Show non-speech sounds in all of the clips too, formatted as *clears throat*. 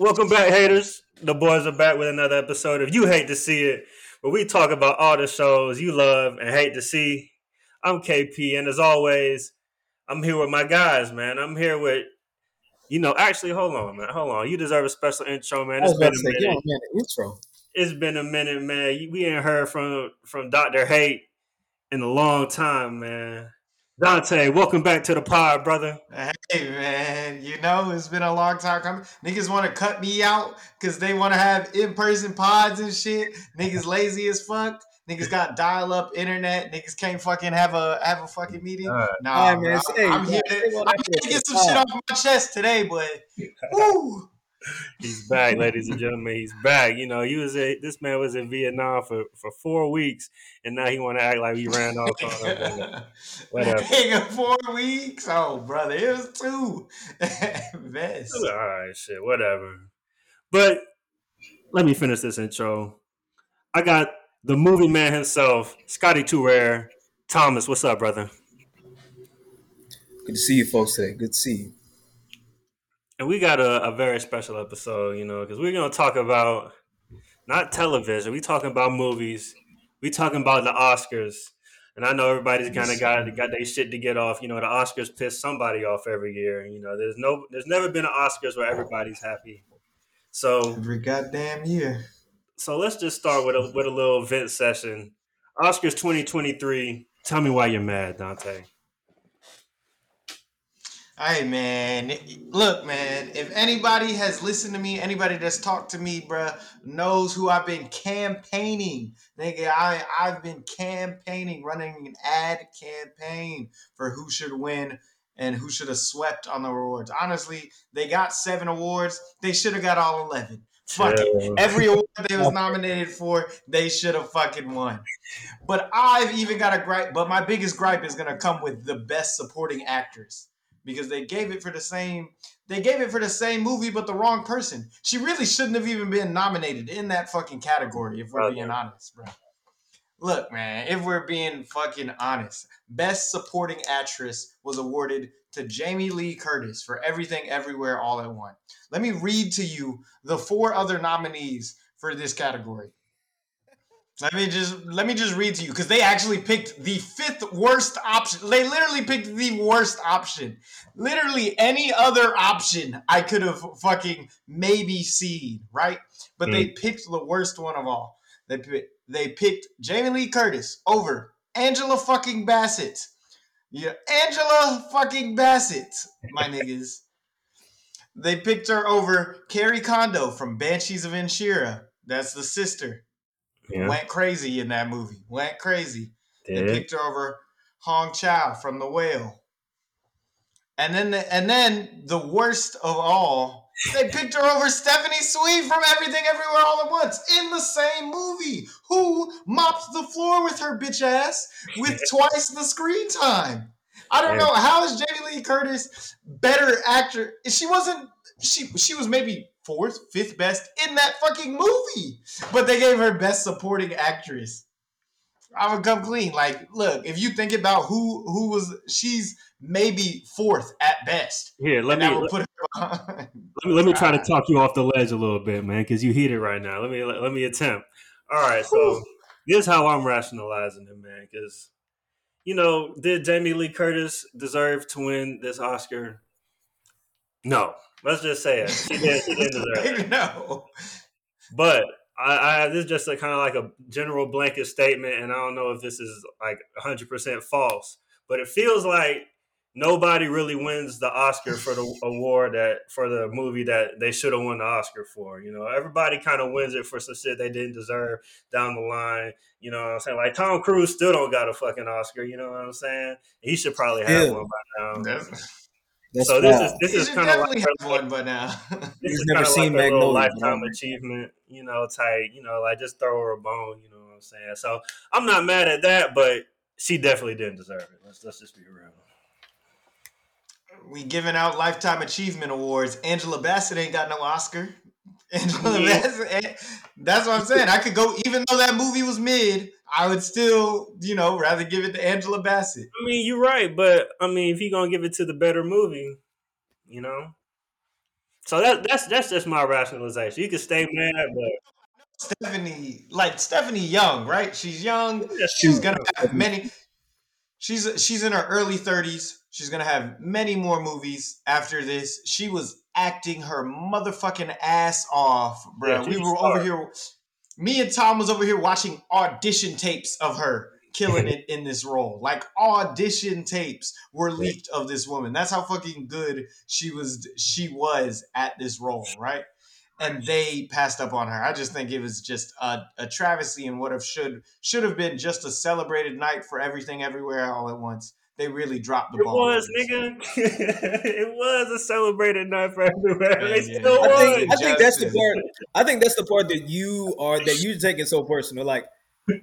Welcome back, haters. The boys are back with another episode of You Hate to See It, where we talk about all the shows you love and hate to see. I'm KP, and as always, I'm here with my guys, man. I'm here with, you know, actually, hold on, man. Hold on. You deserve a special intro, man. It's been a say, minute. man, intro. It's been a minute, man. We ain't heard from from Dr. Hate in a long time, man. Dante, welcome back to the pod, brother. Hey man, you know it's been a long time coming. Niggas want to cut me out because they want to have in person pods and shit. Niggas lazy as fuck. Niggas got dial up internet. Niggas can't fucking have a have a fucking meeting. All right. Nah, All right, bro, man, I'm, say, I'm bro, here. say To, I'm I here to get some shit off my chest today, but *laughs* woo. He's back, ladies and gentlemen. He's back. You know, he was a, this man was in Vietnam for, for four weeks, and now he want to act like he ran off on us. Whatever. Nigga, four weeks. Oh, brother, it was two. *laughs* Best. All right, shit, whatever. But let me finish this intro. I got the movie man himself, Scotty Too Rare. Thomas, what's up, brother? Good to see you folks today. Good to see you. And we got a, a very special episode, you know, because we're gonna talk about not television. We talking about movies. We talking about the Oscars. And I know everybody's kind of got got their shit to get off. You know, the Oscars piss somebody off every year. You know, there's no, there's never been an Oscars where everybody's happy. So, Every goddamn year. so let's just start with a with a little vent session. Oscars 2023. Tell me why you're mad, Dante. Hey man, look man, if anybody has listened to me, anybody that's talked to me, bruh, knows who I've been campaigning. Nigga, I, I've been campaigning, running an ad campaign for who should win and who should have swept on the awards. Honestly, they got seven awards. They should have got all 11. Fuck it. Every award they was nominated for, they should have fucking won. But I've even got a gripe. But my biggest gripe is gonna come with the best supporting actress because they gave it for the same. They gave it for the same movie, but the wrong person. She really shouldn't have even been nominated in that fucking category. If we're Brother. being honest, bro. Look, man, if we're being fucking honest, Best Supporting Actress was awarded to Jamie Lee Curtis for Everything Everywhere All at Once. Let me read to you the four other nominees for this category. Let me just let me just read to you because they actually picked the fifth worst option. They literally picked the worst option. Literally any other option I could have fucking maybe seen, right? But they hmm. picked the worst one of all. They they picked Jamie Lee Curtis over Angela fucking Bassett. Yeah, Angela fucking Bassett, my *laughs* niggas. They picked her over Kerry Condon from Banshees of Inisherin. That's the sister. Yeah, Went crazy in that movie. Went crazy. They picked her over Hong Chau from The Whale. And then the, and then the worst of all, they *laughs* picked her over Stephanie Sweet from Everything Everywhere All at Once in the same movie. Who mopped the floor with her bitch ass with *laughs* twice the screen time? I don't know how is Jamie Lee Curtis better actor? She wasn't. She she was maybe fourth, fifth best in that fucking movie, but they gave her best supporting actress. I would come clean. Like, look, if you think about who who was, she's maybe fourth at best. Here, let me let, put her behind. me *laughs* let me try to *laughs* talk you off the ledge a little bit, man, because you heated right now. Let me let, let me attempt. All right, so this is how I'm rationalizing it, man, because you know, did Jamie Lee Curtis deserve to win this Oscar? No, let's just say it. She did. She didn't deserve *laughs* it. no. But I, I this is just a kind of like a general blanket statement, and I don't know if this is like 100 percent false, but it feels like nobody really wins the Oscar for the *laughs* award that for the movie that they should have won the Oscar for. You know, everybody kind of wins it for some shit they didn't deserve down the line. You know what I'm saying? Like Tom Cruise still don't got a fucking Oscar. You know what I'm saying? He should probably have Yeah. one by now. That's, That's so this wild. is this you is kind of definitely like have one, but now. this He's is never kinda seen like a little Magnolia, lifetime bro. achievement, you know, type, you know, like just throw her a bone, you know what I'm saying? So I'm not mad at that, but she definitely didn't deserve it. Let's let's just be real. we giving out lifetime achievement awards. Angela Bassett ain't got no Oscar. *laughs* Angela Yeah. Bassett. That's what I'm saying. I could go, even though that movie was mid, I would still, you know, rather give it to Angela Bassett. I mean, you're right, but I mean, if you're gonna give it to the better movie, you know, So that that's that's just my rationalization. You can stay mad, but Stephanie, like Stephanie Young, right? She's young. Yeah, She's she- gonna have many. She's she's in her early thirties. She's gonna have many more movies after this. She was acting her motherfucking ass off, bro. Yeah, we were over here. Me and Tom was over here watching audition tapes of her killing it in this role. Like audition tapes were leaked of this woman. That's how fucking good she was. She was at this role, right? and they passed up on her. I just think it was just a, a travesty and what have should should have been just a celebrated night for everything everywhere all at once. They really dropped the it ball. was, on this. nigga. *laughs* it was a celebrated night for everywhere. Yeah, They yeah. still I think I think that's the part. I think that's the part that you are that you're taking so personal. Like,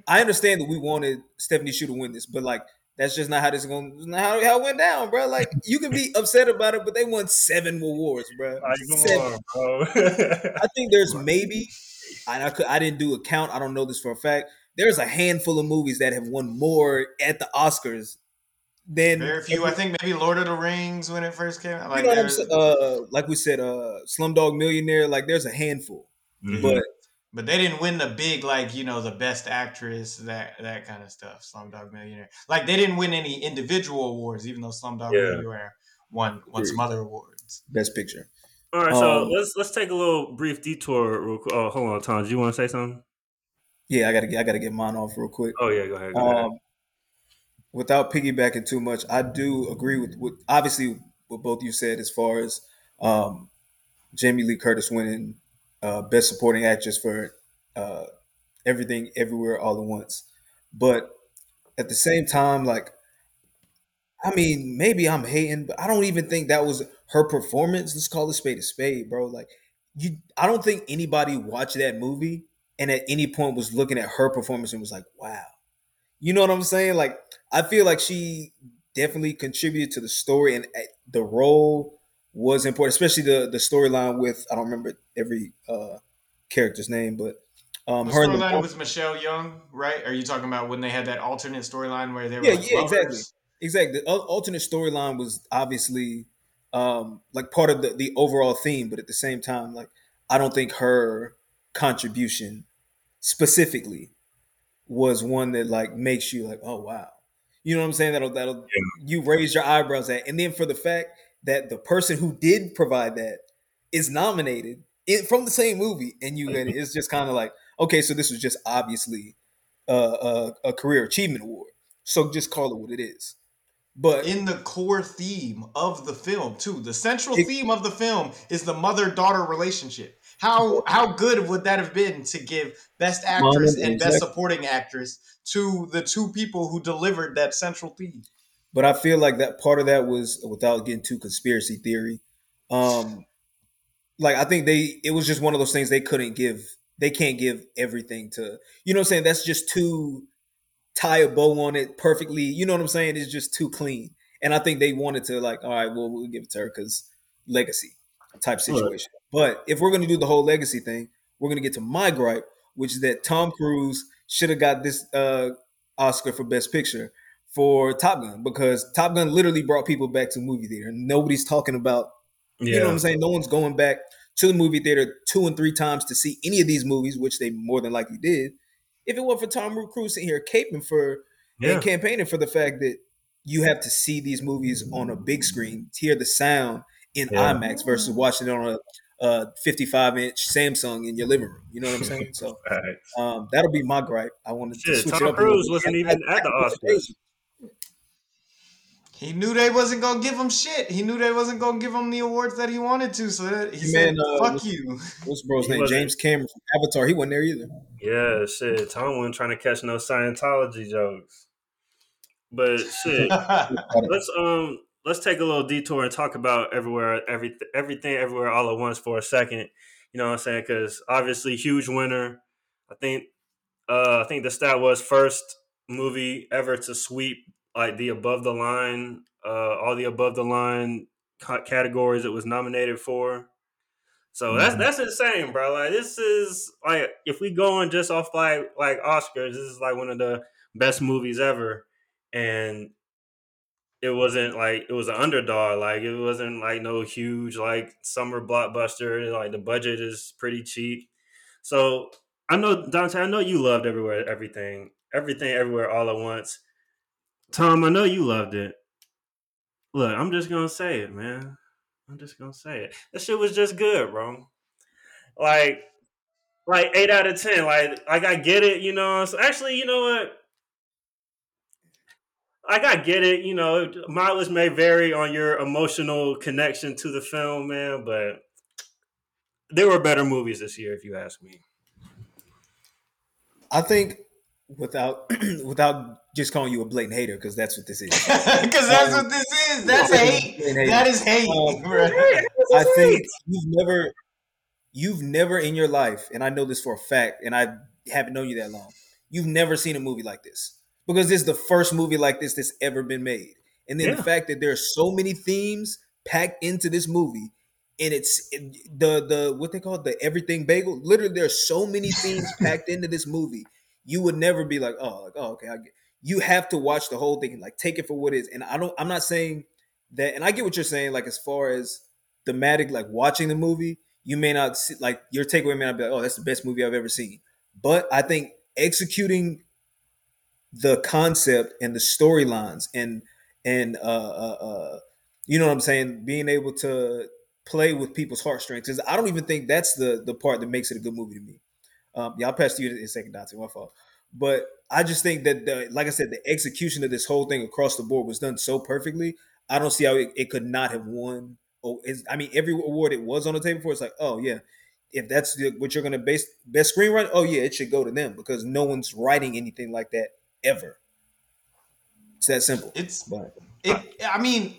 I understand that we wanted Stephanie Hsu to win this, but like that's just not how this is going. Not how, how it went down, bro. Like you can be *laughs* upset about it, but they won seven awards, bro. Seven. on, bro. I think there's maybe, and I could, I didn't do a count. I don't know this for a fact. There's a handful of movies that have won more at the Oscars than Very few. I think maybe Lord of the Rings when it first came out. Like, you know there's- Uh, like we said, uh, Slumdog Millionaire. Like there's a handful, Mhm. but but they didn't win the big like you know the best actress that that kind of stuff. Slumdog Millionaire. Like they didn't win any individual awards, even though Slumdog Yeah. Millionaire won won some other awards. Best Picture. All right, so Um, let's let's take a little brief detour. Real quick. Oh, hold on, Tom. Do you want to say something? Yeah, I gotta get I gotta get mine off real quick. Oh yeah, go ahead. Go ahead. Without piggybacking too much, I do agree with, with obviously what both you said as far as um, Jamie Lee Curtis winning uh, Best Supporting Actress for uh, Everything Everywhere All at Once. But at the same time, like, I mean, maybe I'm hating, but I don't even think that was her performance. Let's call a spade a spade, bro. Like, you, I don't think anybody watched that movie and at any point was looking at her performance and was like, wow. You know what I'm saying? Like, I feel like she definitely contributed to the story and uh, the role was important, especially the the storyline with I don't remember every uh character's name, but um The her the storyline with Michelle Yeoh, right? Are you talking about when they had that alternate storyline where they were Yeah, like yeah, lovers? exactly. Exactly. The alternate storyline was obviously um like part of the, the overall theme, but at the same time, like I don't think her contribution specifically was one that like makes you like, oh wow. You know what I'm saying? That'll that'll you raise your eyebrows at. And then for the fact that the person who did provide that is nominated in, from the same movie, and you and it's just kind of like, okay, so this was just obviously uh, a, a career achievement award. So just call it what it is. But in the core theme of the film too. The central It- theme of the film is the mother-daughter relationship. How how good would that have been to give best actress and best supporting actress to the two people who delivered that central theme? but I feel like that part of that was without getting too conspiracy theory. Um, like I think they it was just one of those things they couldn't give. They can't give everything to you know what I'm saying. That's just too tie a bow on it perfectly. You know what I'm saying? It's just too clean. And I think they wanted to like, all right, well, we'll give it to her because legacy type situation. But if we're gonna do the whole legacy thing, we're gonna get to my gripe, which is that Tom Cruise should have got this uh, Oscar for Best Picture for Top Gun because Top Gun literally brought people back to the movie theater. Nobody's talking about yeah. you know what I'm saying? No one's going back to the movie theater two and three times to see any of these movies, which they more than likely did. If it weren't for Tom Cruise sitting here caping for yeah. and campaigning for the fact that you have to see these movies on a big screen, hear the sound in Yeah. IMAX versus watching it on a, a 55 inch Samsung in your living room. You know what I'm *laughs* saying? So All right. um, that'll be my gripe. I wanted to Shit, switch Tom it up. a little Cruise wasn't I- even I- at the Oscars. He knew they wasn't gonna give him shit. He knew they wasn't gonna give him the awards that he wanted to. So that, he Man, said, uh, "Fuck what's- you." What's bro's He name? wasn't- James Cameron from Avatar. He wasn't there either. Yeah, shit. Tom wasn't trying to catch no Scientology jokes. But *laughs* shit, let's um let's take a little detour and talk about everywhere, every everything, everywhere, all at once for a second. You know what I'm saying? Because obviously, huge winner. I think uh I think the stat was first movie ever to sweep like the above the line, uh all the above the line categories it was nominated for. So that's Mhm. that's insane, bro. Like this is like if we going just off like like Oscars, this is like one of the best movies ever. And it wasn't like it was an underdog. Like it wasn't like no huge like summer blockbuster. Like the budget is pretty cheap. So I know Dante. I know you loved everywhere, everything, everything, everywhere, all at once. Tom, I know you loved it. Look, I'm just gonna say it, man. I'm just gonna say it. That shit was just good, bro. Like, like eight out of ten. Like, like I get it, you know. So actually, you know what? Like I get it, you know. Mileage may vary on your emotional connection to the film, man, but there were better movies this year, if you ask me. I think without *clears throat* without just calling you a blatant hater because that's what this is. *laughs* Because that's Um, what this is. That's hate. hate. That is hate. Um. *laughs* I think you've never, you've never in your life, and I know this for a fact, and I haven't known you that long. You've never seen a movie like this because this is the first movie like this that's ever been made. And then Yeah. the fact that there are so many themes packed into this movie, and it's the the what they call it, the everything bagel. Literally, there are so many themes *laughs* packed into this movie. You would never be like, oh, like oh, okay. I get. You have to watch the whole thing and like take it for what it is. And I don't. I'm not saying that. And I get what you're saying. Like as far as thematic, like watching the movie, you may not see, like your takeaway may not be like, oh, that's the best movie I've ever seen. But I think executing the concept and the storylines and and uh, uh, uh, you know what I'm saying, being able to play with people's heartstrings. 'Cause I don't even think that's the the part that makes it a good movie to me. Um, yeah, I'll pass to you in a second, Dante. My fault. But I just think that the like I said, the execution of this whole thing across the board was done so perfectly. I don't see how it, it could not have won. Oh, I mean, every award it was on the table for, it's like, oh yeah, if that's the, what you're going to base best screenwriter, oh yeah, it should go to them because no one's writing anything like that ever. It's that simple. It's But it. I mean,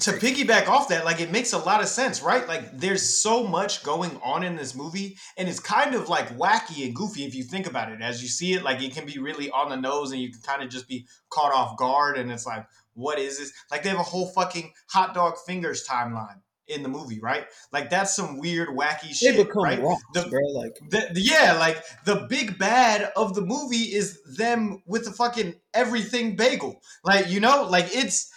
to piggyback off that, like it makes a lot of sense, right? Like there's so much going on in this movie, and it's kind of like wacky and goofy if you think about it. As you see it, like it can be really on the nose, and you can kind of just be caught off guard, and it's like, what is this? Like they have a whole fucking hot dog fingers timeline in the movie, right? Like that's some weird wacky they shit, become right? rocks, The- bro. Like the, the- yeah, like the big bad of the movie is them with the fucking everything bagel. Like, you know, like it's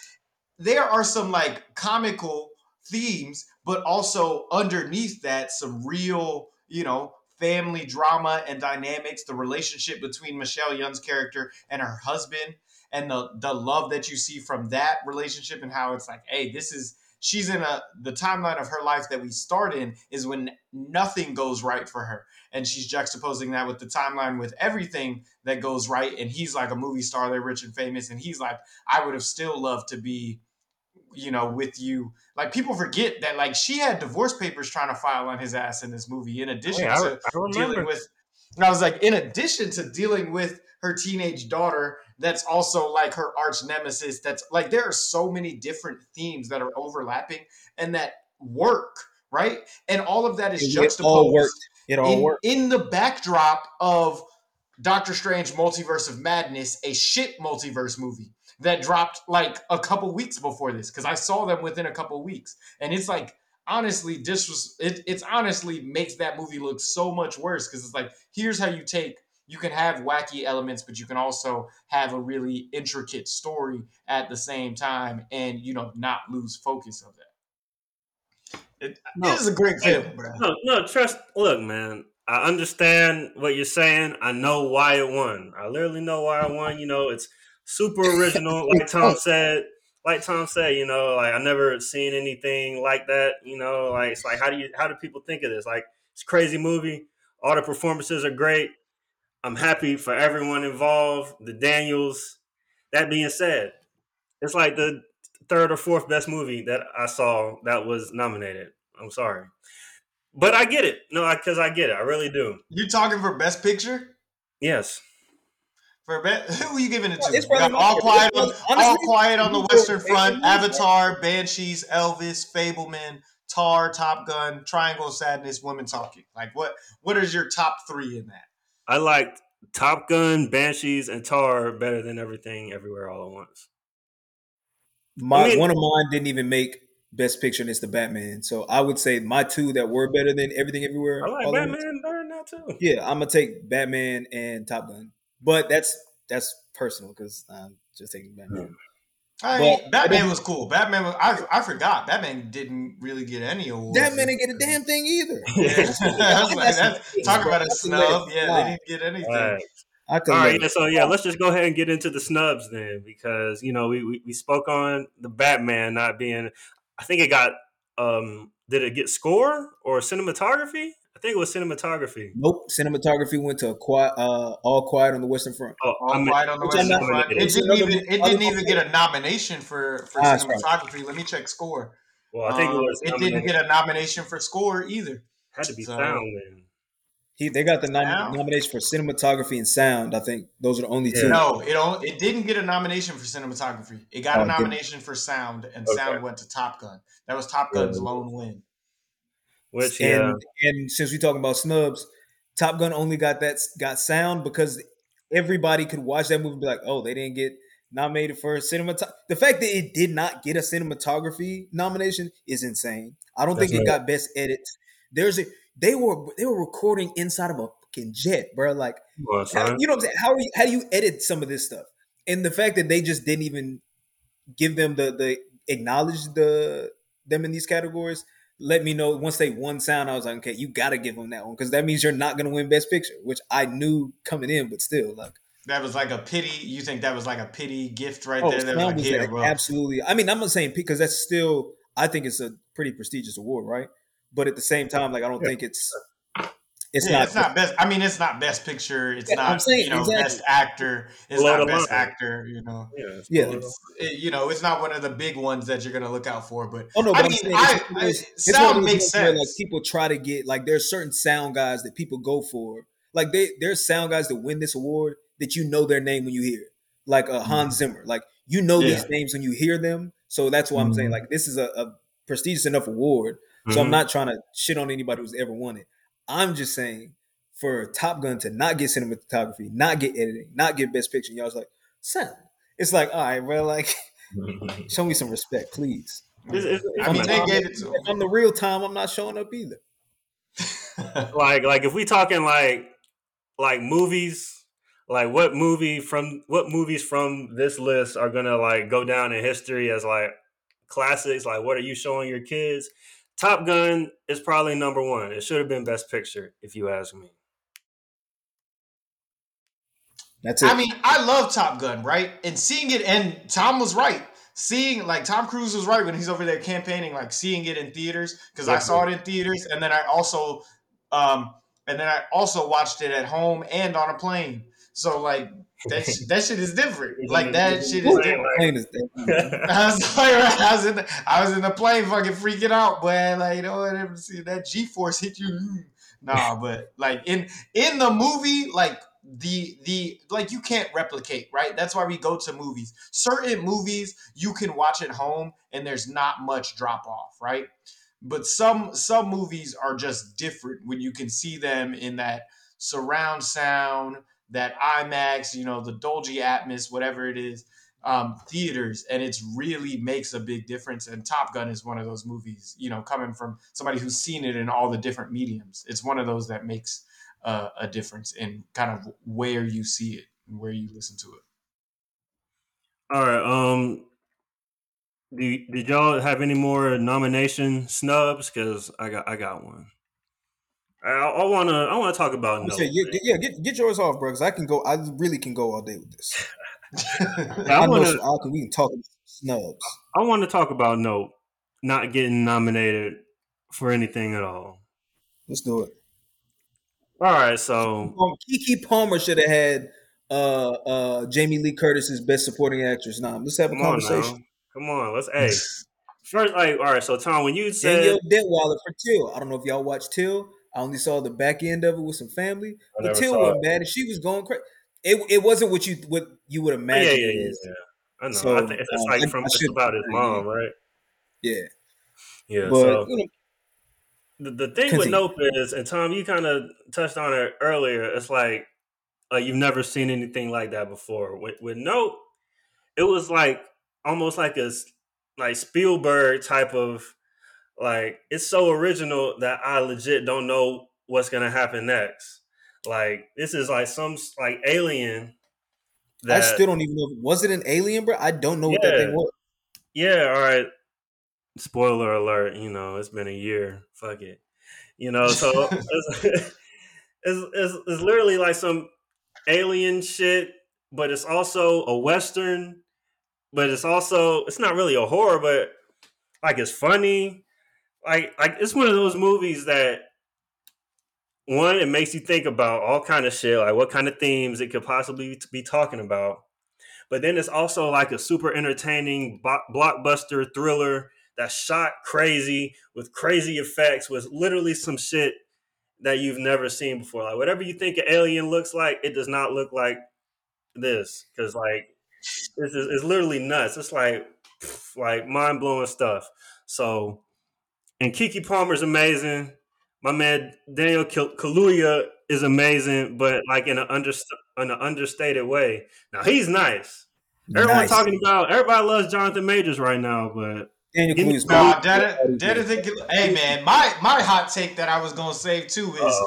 there are some like comical themes, but also underneath that some real, you know, family drama and dynamics, the relationship between Michelle Yeoh's character and her husband and the the love that you see from that relationship and how it's like, hey, this is she's in a the timeline of her life that we start in is when nothing goes right for her. And she's juxtaposing that with the timeline with everything that goes right. And he's like a movie star they're rich and famous. And he's like i would have still loved to be you know with you. Like people forget that like she had divorce papers trying to file on his ass in this movie in addition to I remember. dealing with and I was like, in addition to dealing with her teenage daughter, that's also like her arch nemesis. That's like there are so many different themes that are overlapping and that work, right? And all of that is it all juxtaposed worked. It all in, worked. in the backdrop of Doctor Strange Multiverse of Madness, a shit multiverse movie that dropped like a couple weeks before this because I saw them within a couple weeks. And it's like honestly this was it, it's honestly makes that movie look so much worse because it's like here's how you take you can have wacky elements but you can also have a really intricate story at the same time and you know not lose focus of that it, No. it is a great film bro No, no, trust. Look, man, I understand what you're saying. I know why it won. I literally know why it won. You know, it's super original, *laughs* like Tom said. Like Tom said, you know, like I never seen anything like that. You know, like it's like how do you how do people think of this? Like it's a crazy movie. All the performances are great. I'm happy for everyone involved. The Daniels. That being said, it's like the third or fourth best movie that I saw that was nominated. I'm sorry. But I get it. No, because I, get it. I really do. you talking for best picture Yes. For best, *laughs* who are you giving it to? It's We got all quiet, on, it's- all quiet on the Western Front. Avatar, Banshees, Elvis, Fabelman, Tar, Top Gun, Triangle of Sadness, Women Talking. Like what? What is your top three in that? I liked Top Gun, Banshees, and Tar better than everything everywhere all at once. My I mean- one of mine didn't even make best picture, and it's the Batman. So I would say my two that were better than everything everywhere. I like Batman better than that too. Yeah, I'm gonna take Batman and Top Gun, but that's that's personal because I'm just taking Batman. I mean, Batman was cool. Batman was. I, I forgot. Batman didn't really get any awards. Batman didn't get a damn thing either. *laughs* Yeah. *laughs* like, that's, talk about a snub. Yeah, they didn't get anything. All right. All right, yeah, so yeah, let's just go ahead and get into the snubs then, because you know we, we, we spoke on the Batman not being. I think it got. um Did it get score or cinematography? I think it was cinematography. Nope, cinematography went to quiet, uh, all quiet on the Western Front. Oh, all I mean, quiet on the Western Front. It didn't even it didn't even get a nomination for for ah, cinematography. Right. Let me check score. Well, I think um, it was. It didn't get a nomination for score either. Had to be so, sound then. He, they got the nom- nomination for cinematography and sound. I think those are the only two. No, it only, it didn't get a nomination for cinematography. It got oh, a nomination for sound, and okay. sound went to Top Gun. That was Top Gun's lone win. Which and, yeah. and since we're talking about snubs, Top Gun only got that got sound because everybody could watch that movie and be like, oh, they didn't get nominated for cinematography. The fact that it did not get a cinematography nomination is insane. I don't That's think right. it got best edit. There's a they were they were recording inside of a fucking jet, bro. Like well, how, you know what I'm saying? How you, how do you edit some of this stuff? And the fact that they just didn't even give them the the acknowledge the them in these categories let me know once they won sound. I was like, okay, you got to give them that one because that means you're not going to win Best Picture, which I knew coming in, but still, like that was like a pity. You think that was like a pity gift right oh, there? That was like, was here, bro. Absolutely. I mean, I'm not saying because that's still. I think it's a pretty prestigious award, right? But at the same time, like I don't yeah. think it's it's yeah, not. It's not best. I mean, it's not best picture. It's yeah, not. Saying, you know, exactly. best actor. It's not best actor. You know. Yeah. yeah. It, you know, it's not one of the big ones that you're gonna look out for. But oh no, but I mean, saying, I, it's, I, it's sound makes sense. Where, like people try to get like there's certain sound guys that people go for. Like they there's sound guys that win this award that you know their name when you hear it. Like uh, Hans mm-hmm. Zimmer. Like you know yeah. these names when you hear them. So that's why I'm mm-hmm. saying like this is a, a prestigious enough award. So mm-hmm. I'm not trying to shit on anybody who's ever won it. I'm just saying for Top Gun to not get cinematography, not get editing, not get best picture. Y'all was like, son, it's like, all right, bro, like, *laughs* show me some respect, please. It's, it's, I mean, they gave it to On the real time, I'm not showing up either. *laughs* like, like if we talking like, like movies, like what movie from what movies from this list are gonna like go down in history as like classics? Like, what are you showing your kids? Top Gun is probably number one. It should have been Best Picture, if you ask me. That's it. I mean, I love Top Gun, right? And seeing it, and Tom was right. Seeing like Tom Cruise was right when he's over there campaigning, like seeing it in theaters because I saw it in theaters, and then I also, um, and then I also watched it at home and on a plane. So like that sh- that shit is different. Like that shit is different. *laughs* *laughs* I was like, I was in the, I was in the plane, fucking freaking out, boy. Like you know, what? see that G force hit you. Mm. Nah, *laughs* but like in in the movie, like the the like you can't replicate right that's why we go to movies certain movies you can watch at home and there's not much drop off right but some some movies are just different when you can see them in that surround sound that imax you know the dolby atmos whatever it is um, theaters and it's really makes a big difference and top gun is one of those movies you know coming from somebody who's seen it in all the different mediums it's one of those that makes uh, a difference in kind of where you see it and where you listen to it. All right. Um, did, did y'all have any more nomination snubs? Because I got I got one. I, wanna I wanna talk about no. Yeah, yeah, get get yours off, bro. Because I can go. I really can go all day with this. *laughs* *laughs* I, I wanna, know, I can, we can talk snubs. I want to talk about Nope not getting nominated for anything at all. Let's do it. All right, so Keke Palmer should have had uh uh Jamie Lee Curtis's best supporting actress. Now let's have a conversation. On Come on, let's hey. *laughs* First, like, all right. So, Tom, when you said Danielle Deadwyler for Till, I don't know if y'all watch Till. I only saw the back end of it with some family, but Till wasn't bad, and she was going crazy. It, it wasn't what you what you would imagine. Yeah, yeah, yeah, yeah. I know. So, I think it's um, like from it's about his mom, right? Yeah, yeah. But so, you know, the, the thing with Nope is, and Tom, you kind of touched on it earlier. It's like like you've never seen anything like that before. With with Nope, it was like almost like a like Spielberg type of like it's so original that I legit don't know what's gonna happen next. Like this is like some like alien I still don't even know. Was it an alien, bro? I don't know what that thing was. Yeah, all right. Spoiler alert, you know, it's been a year. Fuck it. You know, so *laughs* it's, it's, it's, it's literally like some alien shit, but it's also a Western, but it's also, it's not really a horror, but like it's funny. Like, like it's one of those movies that one, it makes you think about all kind of shit, like what kind of themes it could possibly be talking about. But then it's also like a super entertaining blockbuster thriller that's shot crazy with crazy effects, with literally some shit that you've never seen before. Like whatever you think an alien looks like, it does not look like this because like this is it's literally nuts. It's like like mind blowing stuff. So, and Keke Palmer's amazing. My man Daniel Kaluuya is amazing, but like in an under in an understated way. Now he's nice. Everyone's Nice. talking about everybody loves Jonathan Majors right now, but Daniel Give me Kaluuya's Nah, that, that is a, hey man, my my hot take that I was gonna save too is uh,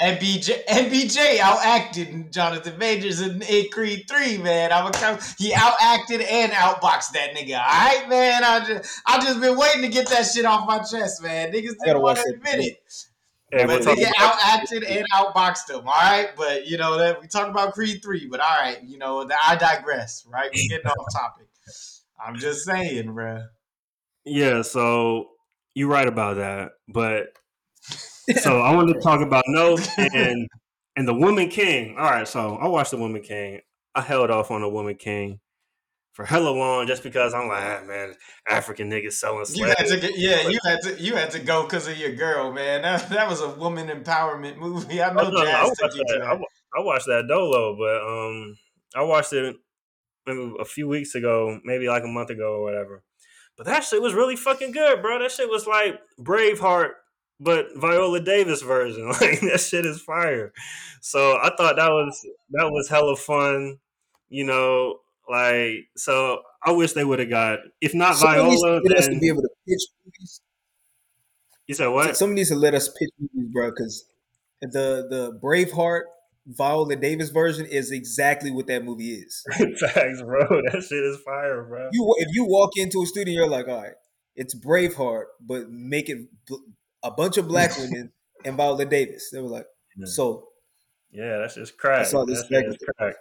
MBJ MBJ outacted Jonathan Majors in, in Creed Three. Man, I'm a, he outacted and outboxed that nigga. All right, man. I just I just been waiting to get that shit off my chest, man. Niggas didn't want to that. admit it. hey, we'll But talk nigga about- outacted and outboxed him. All right, but you know that we talk about Creed Three, but all right, you know that I digress. Right, we're getting off topic. I'm just saying, bruh. Yeah, so you're right about that. But so I wanted to talk about Nope *laughs* and and the Woman King. All right, so I watched the Woman King. I held off on the Woman King for hella long just because I'm like, ah, man, African niggas selling You slaves. had to yeah, you had to, you had to go because of your girl, man. That, that was a woman empowerment movie. I know Oh, no, no, I watched you that. I, I watched that Dolo, but um, I watched it maybe a few weeks ago, maybe like a month ago or whatever. But that shit was really fucking good, bro. That shit was like Braveheart, but Viola Davis version. *laughs* Like that shit is fire. So I thought that was that was hella fun. You know, like so. I wish they would have got if not Viola. get us to be able to pitch movies. you said what? Someone needs to let us pitch movies, bro, because the the Braveheart Viola Davis version is exactly what that movie is. *laughs* Facts, bro. That shit is fire, bro. You if you walk into a studio, you're like, all right, it's Braveheart, but make it a bunch of black *laughs* women and Viola Davis. They were like, Yeah. so Yeah, that's just crack. That's all this That shit crack.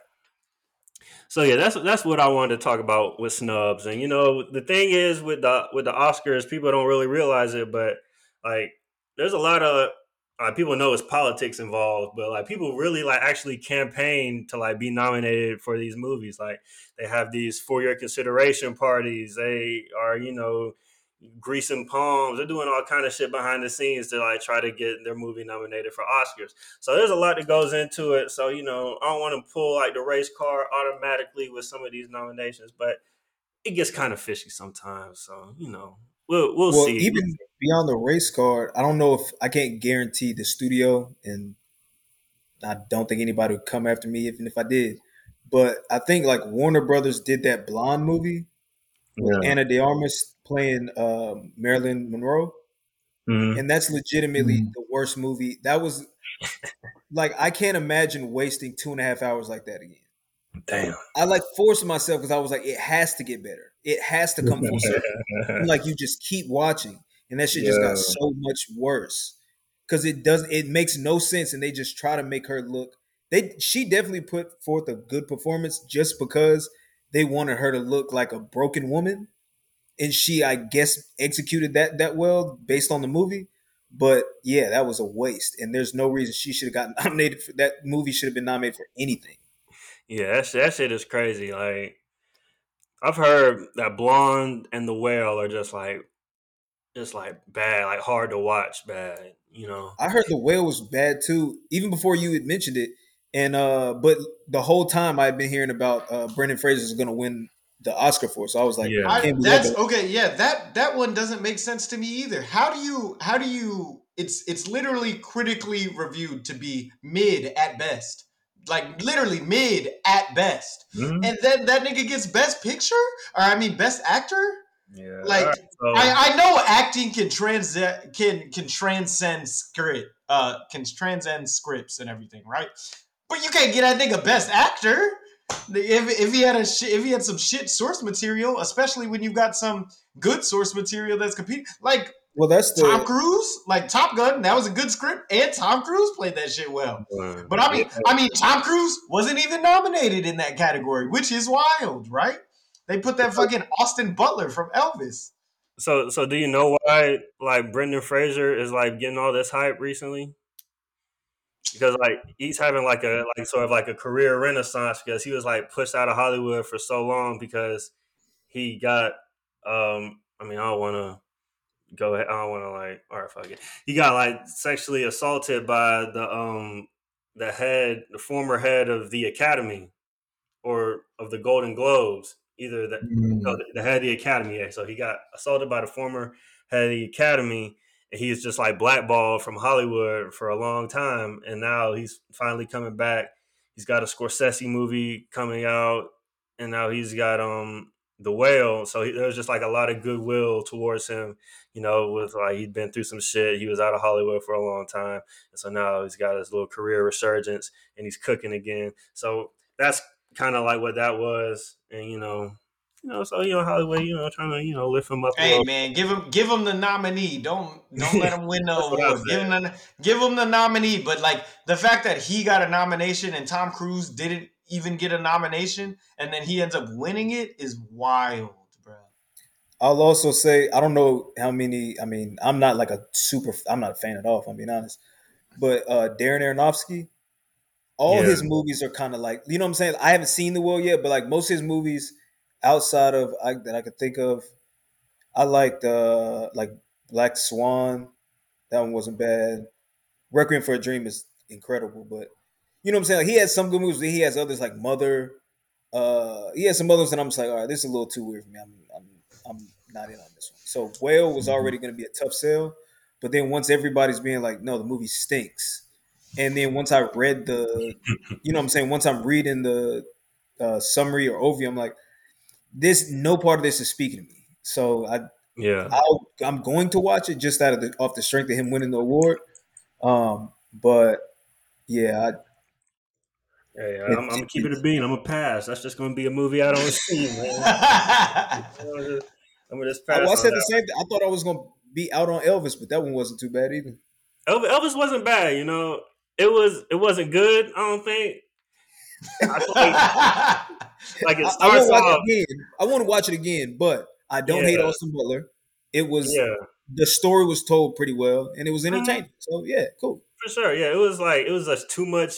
So yeah, that's that's what I wanted to talk about with snubs. And you know, the thing is with the with the Oscars, people don't really realize it, but like there's a lot of uh, people know it's politics involved, but like people really like actually campaign to like be nominated for these movies. Like they have these for your consideration parties. They are, you know, greasing palms. They're doing all kind of shit behind the scenes to like try to get their movie nominated for Oscars. So there's a lot that goes into it. So you know, I don't want to pull like the race card automatically with some of these nominations, but it gets kind of fishy sometimes. So you know, we'll we'll, well, see. even beyond the race card, I don't know if I can't guarantee the studio, and I don't think anybody would come after me even if I did. But I think like Warner Brothers did that Blonde movie with Yeah. Ana de Armas playing um, Marilyn Monroe, Mhm. and that's legitimately Mm-hmm. the worst movie. That was like I can't imagine wasting two and a half hours like that again. Damn. I like forced myself because I was like, it has to get better. It has to come full circle. Like you just keep watching, and that shit just got so much worse because it does. It makes no sense, and they just try to make her look. They she definitely put forth a good performance just because they wanted her to look like a broken woman, and she, I guess, executed that that well based on the movie. But yeah, that was a waste, and there's no reason she should have gotten *laughs* nominated for that movie. Should have been nominated for anything. Yeah, that shit, that shit is crazy. Like, I've heard that Blonde and The Whale are just like, just like bad, like hard to watch, bad. You know. I heard the whale was bad too, even before you had mentioned it. And uh, but the whole time I've been hearing about uh, Brendan Fraser is going to win the Oscar for. So I was like, Yeah. I I, that's that. okay. Yeah, that that one doesn't make sense to me either. How do you? How do you? It's it's literally critically reviewed to be mid at best, like literally mid at best, Mhm. and then that nigga gets best picture, or I mean best actor. Yeah. Like, Alright, so- I, I know acting can trans can can transcend script, uh, can transcend scripts and everything, right? But you can't get that nigga best actor. If, if he had a sh- if he had some shit source material, especially when you've got some good source material that's competing, like Well, that's the Tom Cruise, like Top Gun, that was a good script, and Tom Cruise played that shit well. But I mean, I mean, Tom Cruise wasn't even nominated in that category, which is wild, right? They put that fucking Austin Butler from Elvis. So, so do you know why like Brendan Fraser is like getting all this hype recently? Because like he's having like a like sort of like a career renaissance because he was like pushed out of Hollywood for so long because he got um I mean I don't want to go ahead I don't want to like all right fuck it he got like sexually assaulted by the um the head the former head of the Academy or of the Golden Globes either the no, the, the head of the academy. Yeah. So he got assaulted by the former head of the academy, he's just like blackballed from Hollywood for a long time. And now he's finally coming back. He's got a Scorsese movie coming out, and now he's got um the whale. So he, there's just like a lot of goodwill towards him. You know, with like he'd been through some shit. He was out of Hollywood for a long time, and so now he's got his little career resurgence, and he's cooking again. So that's kind of like what that was, and you know, you know, so you know Hollywood, you know, trying to you know lift him up. Hey little. man, give him give him the nominee. Don't don't let him win the *laughs* That's what I award. Give him the give him the nominee. But like the fact that he got a nomination and Tom Cruise didn't even get a nomination, and then he ends up winning it is wild, bro. I'll also say I don't know how many. I mean, I'm not like a super. I'm not a fan at all. If I'm being honest. But uh Darren Aronofsky, all Yeah. his movies are kind of like you know what I'm saying. I haven't seen the world yet, but like most of his movies outside of I, that I could think of, I liked uh like Black Swan. That one wasn't bad. Requiem for a Dream is incredible, but you know what I'm saying. Like he has some good movies. But he has others like Mother. Uh, he has some others, and I'm just like, all right, this is a little too weird for me. I'm, I'm, I'm not in on this one. So Whale was already going to be a tough sell, but then once everybody's being like, no, the movie stinks, and then once I read the, *laughs* you know, what I'm saying, once I'm reading the uh, summary or overview, I'm like, this, no part of this is speaking to me. So I, Yeah, I'll, I'm going to watch it just out of the off the strength of him winning the award. Um, but yeah, yeah, yeah. I'm, I'm gonna keep it a bean. I'm gonna pass. That's just gonna be a movie I don't *laughs* see, man. I'm gonna just, I'm just pass. well, I said the same. thing. I thought I was going to be out on Elvis, but that one wasn't too bad either. Elvis, Elvis wasn't bad, you know. It was it wasn't good. I don't think. I like, *laughs* like it I, I want to watch it again. I want to watch it again, but I don't hate Austin Butler. It was Yeah, the story was told pretty well, and it was Mhm. entertaining. So yeah, cool. for sure. Yeah, it was like it was just too much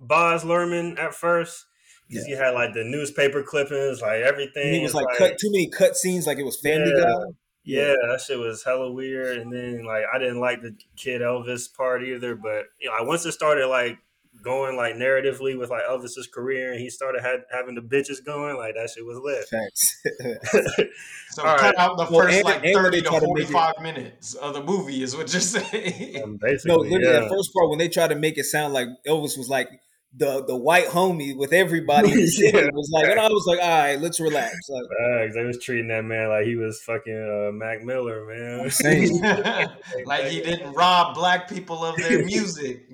Baz Luhrmann at first because you had like the newspaper clippings, like everything. And it was is, like, cut too many cut scenes, like it was Family Yeah. Guy. Yeah, that shit was hella weird. And then like I didn't like the kid Elvis part either. But you know, like, once it started like going like narratively with like Elvis's career and he started had, having the bitches going, like that shit was lit. Facts. *laughs* so All cut right. out the Well, first and- like and thirty to try to make it- forty-five minutes of the movie is what you're *laughs* saying. Um, no, literally yeah. that first part when they try to make it sound like Elvis was like the the white homie with everybody. in the city, Yeah. Was like, and I was like, all right, let's relax. Like, Facts. They was treating that man like he was fucking uh, Mac Miller, man. *laughs* Like he didn't rob black people of their music.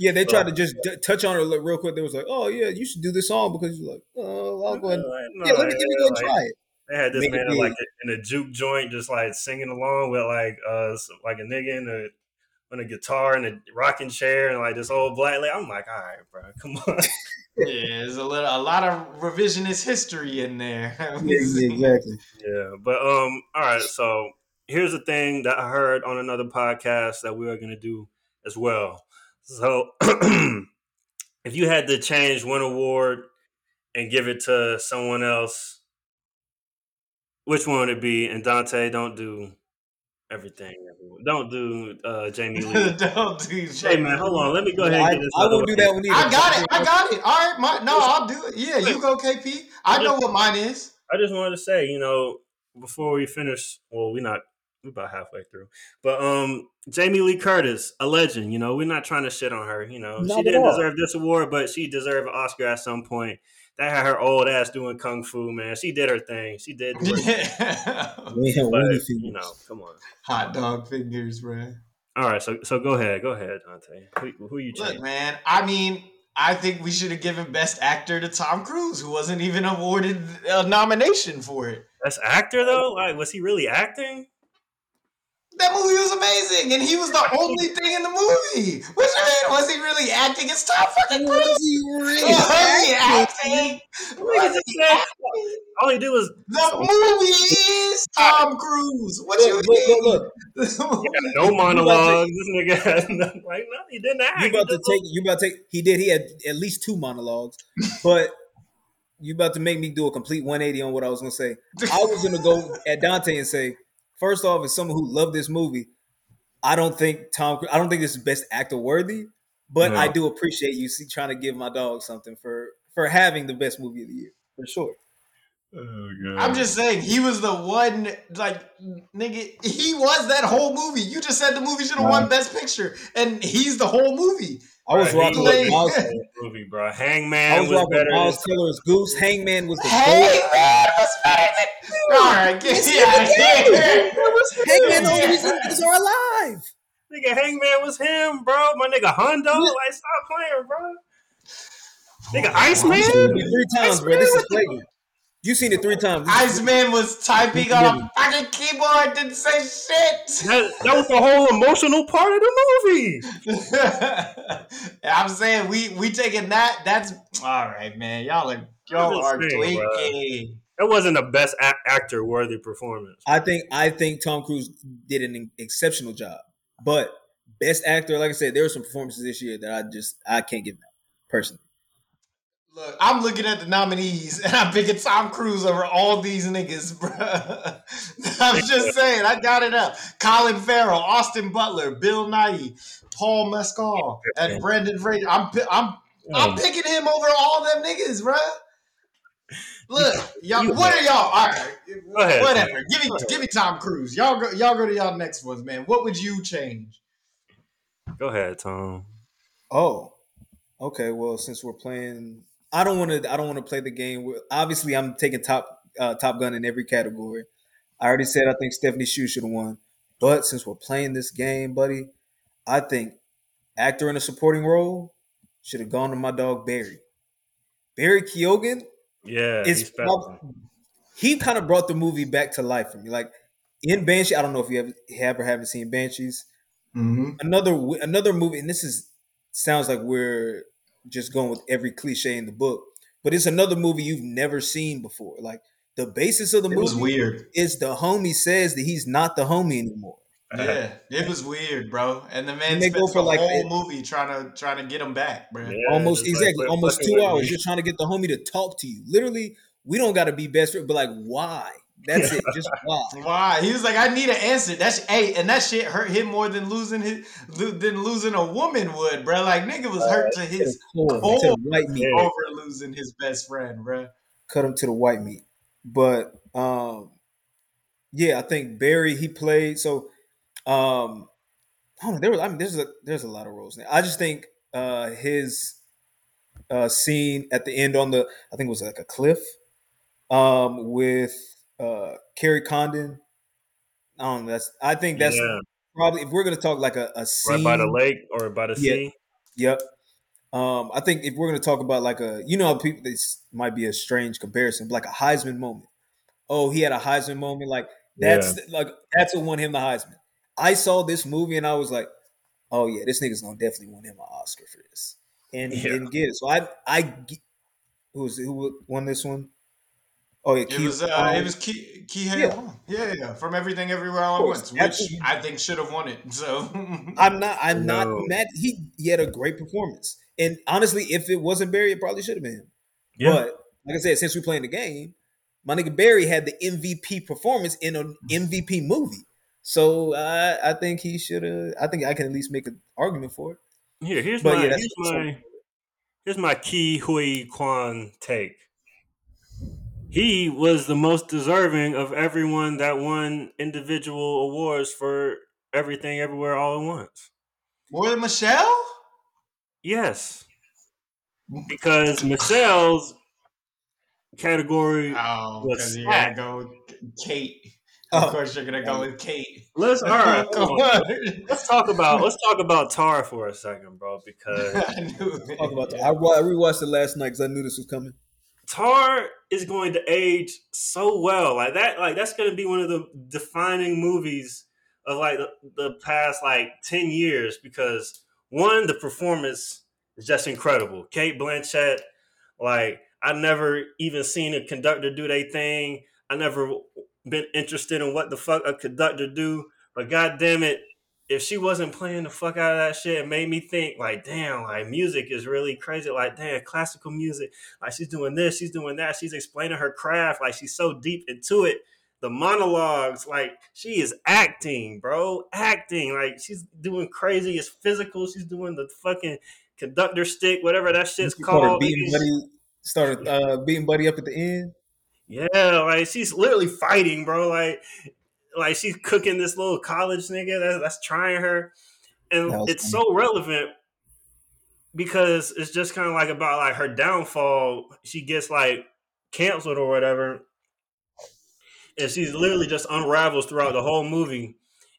Yeah, they tried to just d- touch on it real quick. They was like, "Oh yeah, you should do this song because you're like, oh, I'll go ahead." No, Yeah, let me, like, let me go and like, try it. They had this Make man in, big. like in a juke joint, just like singing along with like uh like a nigga in a on a guitar and a rocking chair and like this old black lady. I'm like, all right, bro, come on. *laughs* yeah, there's a little, a lot of revisionist history in there. *laughs* exactly. yeah, but um, all right. So here's the thing that I heard on another podcast that we are gonna do as well. So *clears throat* if you had to change one award and give it to someone else, which one would it be? And Dante, don't do everything. Don't do uh, Jamie Lee. *laughs* Don't do Jamie. hey man, hold on. Let me go ahead I, and get this. I out won't do that one either. I got it. I got it. All right, my, no, I'll do it. Yeah, you go, KP. I know what mine is. I just wanted to say, you know, before we finish, well, we're not we're about halfway through. But um Jamie Lee Curtis, a legend, you know, we're not trying to shit on her, you know. Not she didn't all. deserve this award, but she deserved an Oscar at some point. That had her old ass doing kung fu, man. She did her thing. She did do her thing. Yeah. But, you know, come on. Hot dog fingers, bro. All right, so so go ahead, go ahead, Dante. Who, who you Look, man. I mean, I think we should have given Best Actor to Tom Cruise, who wasn't even awarded a nomination for it. Best actor though, like was he really acting? That movie was amazing, and he was the only thing in the movie. What you mean? Was he really acting? It's Tom fucking Cruise. Was he really Was acting? acting? Nigga Was he acting? All he did was The movie is Tom Cruise. What you Look, look, mean? look, *laughs* The movie- no monologues. This nigga had like no, he didn't act. You about to take? You about to take? He did. He had at least two monologues, but you about to make me do a complete 180 on what I was gonna say. I was gonna go at Dante and say, first off, as someone who loved this movie, I don't think Tom. Cruise- I don't think this is best actor worthy, but No. I do appreciate you see, trying to give my dog something for for having the best movie of the year for sure. Oh, God. I'm just saying he was the one like nigga. He was that whole movie. You just said the movie should have won Best Picture, and he's the whole movie. I was Bro, rocking was with Miles. the *laughs* movie, bro. I Hangman was was, better. Miles Teller as Goose. Hangman was the Hey goat. man, what's better than? All right, get *laughs* out of here. Hangman, the only reason niggas are alive. Nigga, Hangman was him, bro. My nigga Hondo, like stop playing, bro. Nigga, I've seen Iceman. three times, bro. This is flagrant. You seen it three times. This is- Iceman was typing on a fucking keyboard, didn't say shit. That, that was the whole emotional part of the movie. *laughs* I'm saying we we taking that. That's all right, man. Y'all are y'all are just saying, bro. tweaking. That wasn't the best a- actor worthy performance. I think I think Tom Cruise did an exceptional job. But best actor, like I said, there were some performances this year that I just I can't give that personally. Look, I'm looking at the nominees and I'm picking Tom Cruise over all these niggas, *laughs* bro. I'm just saying, I got it up. Colin Farrell, Austin Butler, Bill Nighy, Paul Mescal, and Brendan Fraser. I'm I'm oh. I'm picking him over all them niggas, bro. Look, y'all. you- What are y'all? All right, Go ahead. whatever. Give me give me Tom Cruise. Y'all go y'all go to y'all next ones, man. What would you change? Go ahead, Tom. Oh, okay. Well, since we're playing, I don't want to. I don't want to play the game. Obviously, I'm taking top uh, Top Gun in every category. I already said I think Stephanie Hsu should have won. But since we're playing this game, buddy, I think actor in a supporting role should have gone to my dog Barry. Barry Keoghan Yeah, It's he's special. he kind of brought the movie back to life for me. Like in Banshee, I don't know if you have, have or haven't seen Banshees. Mm-hmm. Another another movie, and this is sounds like we're just going with every cliche in the book, but it's another movie you've never seen before. Like the basis of the It movie was weird. is the homie says that he's not the homie anymore. Yeah, it was weird, bro. And the man And they spent go the for, like, whole it- movie trying to trying to get him back, bro. Yeah, almost just like, exactly, almost two hours. me. You're trying to get the homie to talk to you. Literally, we don't got to be best friends, but like, why? That's it. Just why? *laughs* Why? He was like, I need an answer. That's hey, and that shit hurt him more than losing his than losing a woman would, bro. Like nigga was hurt to his Core, core to white meat. Over losing his best friend, bro. cut him to the white meat. But um, yeah, I think Barry he played so. Um, I don't know. There was I mean, there's a there's a lot of roles. Now. I just think uh his uh scene at the end on the I think it was like a cliff, um, with uh Kerry Condon. I don't know. That's I think that's yeah, probably if we're gonna talk like a, a scene right by the lake or by the Yeah. sea. Yep. Um, I think if we're gonna talk about like a, you know, how people this might be a strange comparison, but like a Heisman moment. Oh, he had a Heisman moment. Like that's like that's what won him the Heisman. I saw this movie and I was like, oh yeah, this nigga's gonna definitely win him an Oscar for this, and he Yeah. didn't get it. So I, I, who was who won this one? Oh yeah, It Keith- was uh, um, it was Key Key Hae yeah. Yeah, yeah, from Everything Everywhere All at Of course, Once, which absolutely. I think should have won it. So *laughs* I'm not. I'm not mad. He he had a great performance, and honestly, if it wasn't Barry, it probably should have been him. Yeah. But like I said, since we're playing the game, my nigga Barry had the MVP performance in an MVP movie. So uh, I think he should have. I think I can at least make an argument for it. Here, here's But my yeah, here's my here's my Ke Huy Quan take. He was the most deserving of everyone that won individual awards for everything, everywhere, all at once. more than Michelle. Yes, because Michelle's category Oh, Was because you flat. gotta go Kate. Oh. Of Oh. course, you're gonna go with Kate. Let's all right. Come hold on. on. *laughs* Let's talk about let's talk about Tar for a second, bro, because *laughs* I knew it. Talk about that. I, I rewatched it last night because I knew this was coming. Tar is going to age so well. Like that, like that's going to be one of the defining movies of like the, the past like 10 years because one, the performance is just incredible. Cate Blanchett, like I never even seen a conductor do their thing. I never been interested in what the fuck a conductor do, but god damn it, if she wasn't playing the fuck out of that shit, it made me think like, damn, like music is really crazy. Like, damn, classical music like she's doing this, she's doing that, she's explaining her craft, like she's so deep into it. The monologues, like she is acting, bro, acting. Like she's doing crazy. It's physical. She's doing the fucking conductor stick, whatever that shit's She started called. beating Buddy, started uh, beating Buddy up at the end. Yeah, like she's literally fighting, bro. Like, like she's cooking this little college nigga that's, that's trying her, and it's funny. so relevant because it's just kind of like about like her downfall. She gets like canceled or whatever, and she's literally just unravels throughout the whole movie.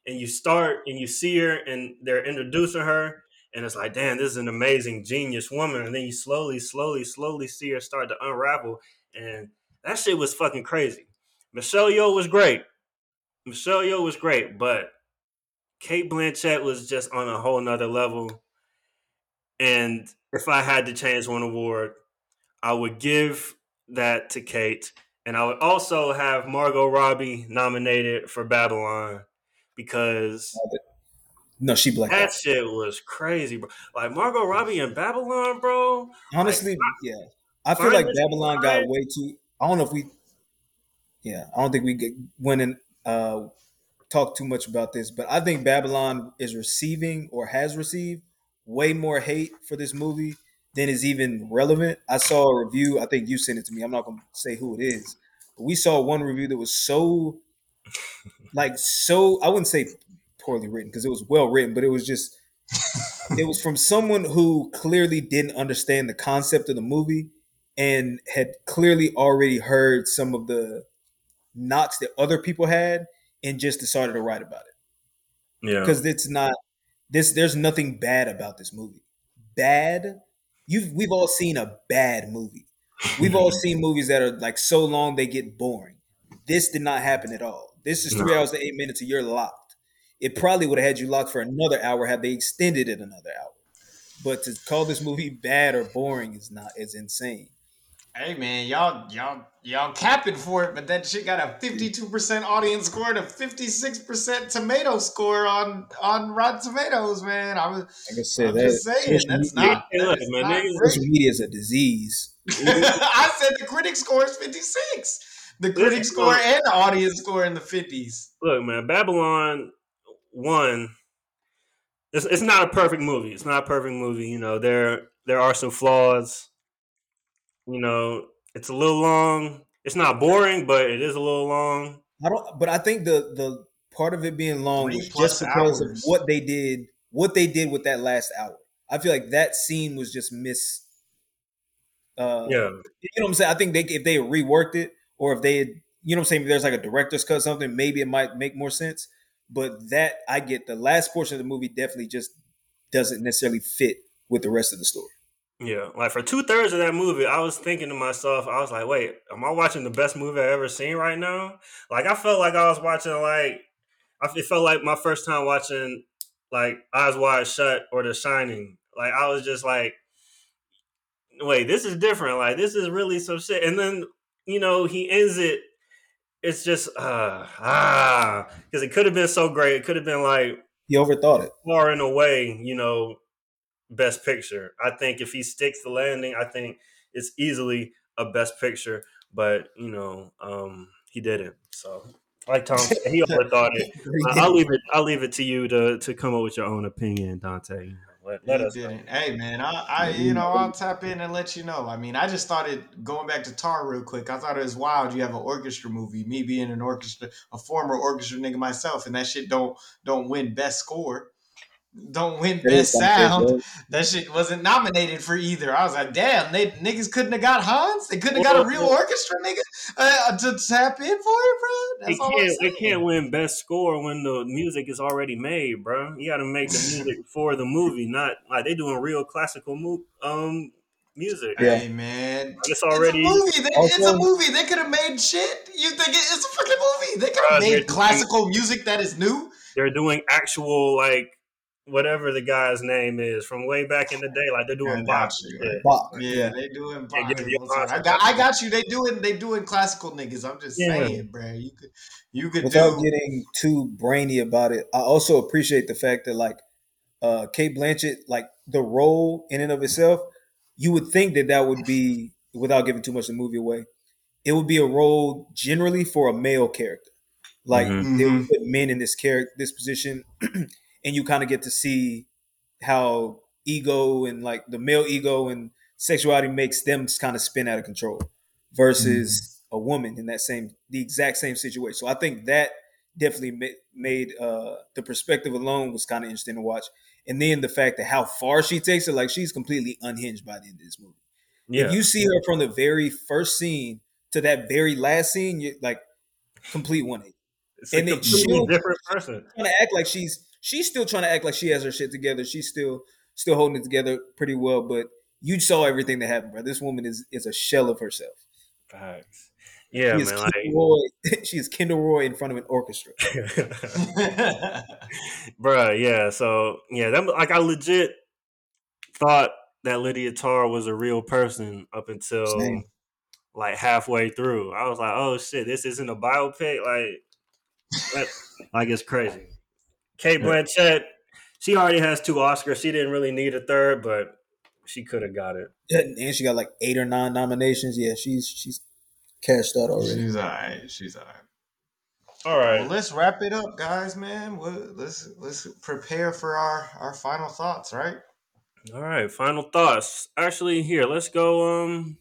And you start and you see her, and they're introducing her, and it's like, damn, this is an amazing genius woman. And then you slowly, slowly, slowly see her start to unravel, and that shit was fucking crazy. Michelle Yeoh was great. Michelle Yeoh was great, but Cate Blanchett was just on a whole nother level. And if I had to change one award, I would give that to Kate. And I would also have Margot Robbie nominated for Babylon because No, she blacked that out. shit was crazy, bro. Like Margot Robbie in Babylon, bro. Honestly, yeah. I feel like Babylon got way too. I don't know if we. Yeah, I don't think we get, went and uh, talked too much about this, but I think Babylon is receiving or has received way more hate for this movie than is even relevant. I saw a review. I think you sent it to me. I'm not going to say who it is, but we saw one review that was so, like, so. I wouldn't say poorly written because it was well written, but it was just it was from someone who clearly didn't understand the concept of the movie and had clearly already heard some of the knocks that other people had and just decided to write about it. Yeah. because it's not this there's nothing bad about this movie. Bad you've we've all seen a bad movie. We've all *laughs* seen movies that are like so long they get boring. This did not happen at all. This is three No. hours to eight minutes and you're locked. It probably would have had you locked for another hour had they extended it another hour. But to call this movie bad or boring is not is insane Hey man, y'all y'all y'all capping for it, but that shit got a 52% audience score and a 56% tomato score on on Rotten Tomatoes, man. I was like i said I'm that just saying social that's media, not, Hey, that look, is man, not niggas- social media is a disease *laughs* I said the critic score is 56. The critic Listen, score look. and the audience score in the 50s. Look, man, Babylon one. It's, it's not a perfect movie. It's not a perfect movie. You know, there there are some flaws. You know, it's a little long. It's not boring, but it is a little long. I don't, but I think the the part of it being long Three was plus just because hours. of what they did, what they did with that last hour. I feel like that scene was just miss. Uh, Yeah, you know what I'm saying. I think they if they reworked it, or if they had, you know what I'm saying, if there's like a director's cut something, maybe it might make more sense. But that I get the last portion of the movie definitely just doesn't necessarily fit with the rest of the story. Yeah. Like for two thirds of that movie, I was thinking to myself, I was like, "Wait, am I watching the best movie I ever seen right now?" Like I felt like I was watching like, I it felt like my first time watching like Eyes Wide Shut or The Shining. Like I was just like, wait, this is different. Like this is really some shit. And then you know he ends it. It's just uh ah because it could have been so great. It could have been like He overthought it. far and away, you know, best picture. I think if he sticks the landing, I think it's easily a best picture. But you know, um, he didn't. So, like Tom said, he overthought *laughs* it. I- I'll leave it. I'll leave it to you to to come up with your own opinion, Dante. Let, let us. know. didn't. Hey man, I, I you know I'll tap in and let you know. I mean, I just started going back to Tar real quick. I thought it was wild. You have an orchestra movie. Me being an orchestra, a former orchestra nigga myself, and that shit don't don't win best score. Don't win best sound. *laughs* That shit wasn't nominated for either. I was like, damn, they niggas couldn't have got Hans. They couldn't have got a real orchestra, nigga, uh, to tap in for it, bro. They That's all can't, they saying. can't win best score when the music is already made, bro. You got to make the music *laughs* for the movie, not like they doing real classical mu- um music. Yeah. Hey man, It's already It's a movie. They, it's a movie. They could have made shit. You think it, it's a fucking movie? They could have they're made doing- classical music that is new. they're doing actual like whatever the guy's name is from way back in the day. Like they're doing boxing. Bach. Yeah. Bach. Yeah, they doing. Yeah, give me I got, I got you. They doing. They doing classical niggas. I'm just Yeah. saying, bro. You could, you could Without do. getting too brainy about it, I also appreciate the fact that like uh Cate Blanchett, like the role in and of itself, you would think that that would be without giving too much of the movie away. It would be a role generally for a male character. Like Mhm. they would put men in this character, this position, *clears throat* and you kind of get to see how ego and like the male ego and sexuality makes them kind of spin out of control versus a woman in that same the exact same situation. So I think that definitely ma- made uh the perspective alone was kind of interesting to watch. And then the fact that how far she takes it, like she's completely unhinged by the end of this movie. Yeah, If you see her from the very first scene to that very last scene, you like complete 180 it's a and it completely different person. trying to act like she's she's still trying to act like she has her shit together. She's still still holding it together pretty well, but you saw everything that happened, bro. This woman is is a shell of herself. Facts. Yeah, she man. Kendall Roy. *laughs* she is Kendall Roy in front of an orchestra. Like, *laughs* *laughs* bruh. Yeah. So yeah, that like I legit thought that Lydia Tár was a real person up until Same. like halfway through. I was like, oh shit, this isn't a biopic. Like, that, like it's crazy. Cate Blanchett, she already has two Oscars. She didn't really need a third, but she could have got it. And she got like eight or nine nominations. Yeah, she's she's cashed out already. She's alright. She's alright. All right. Well, let's wrap it up, guys. Man, Well, let's let's prepare for our our final thoughts. Right. All right. Final thoughts. Actually, here, let's go. Um,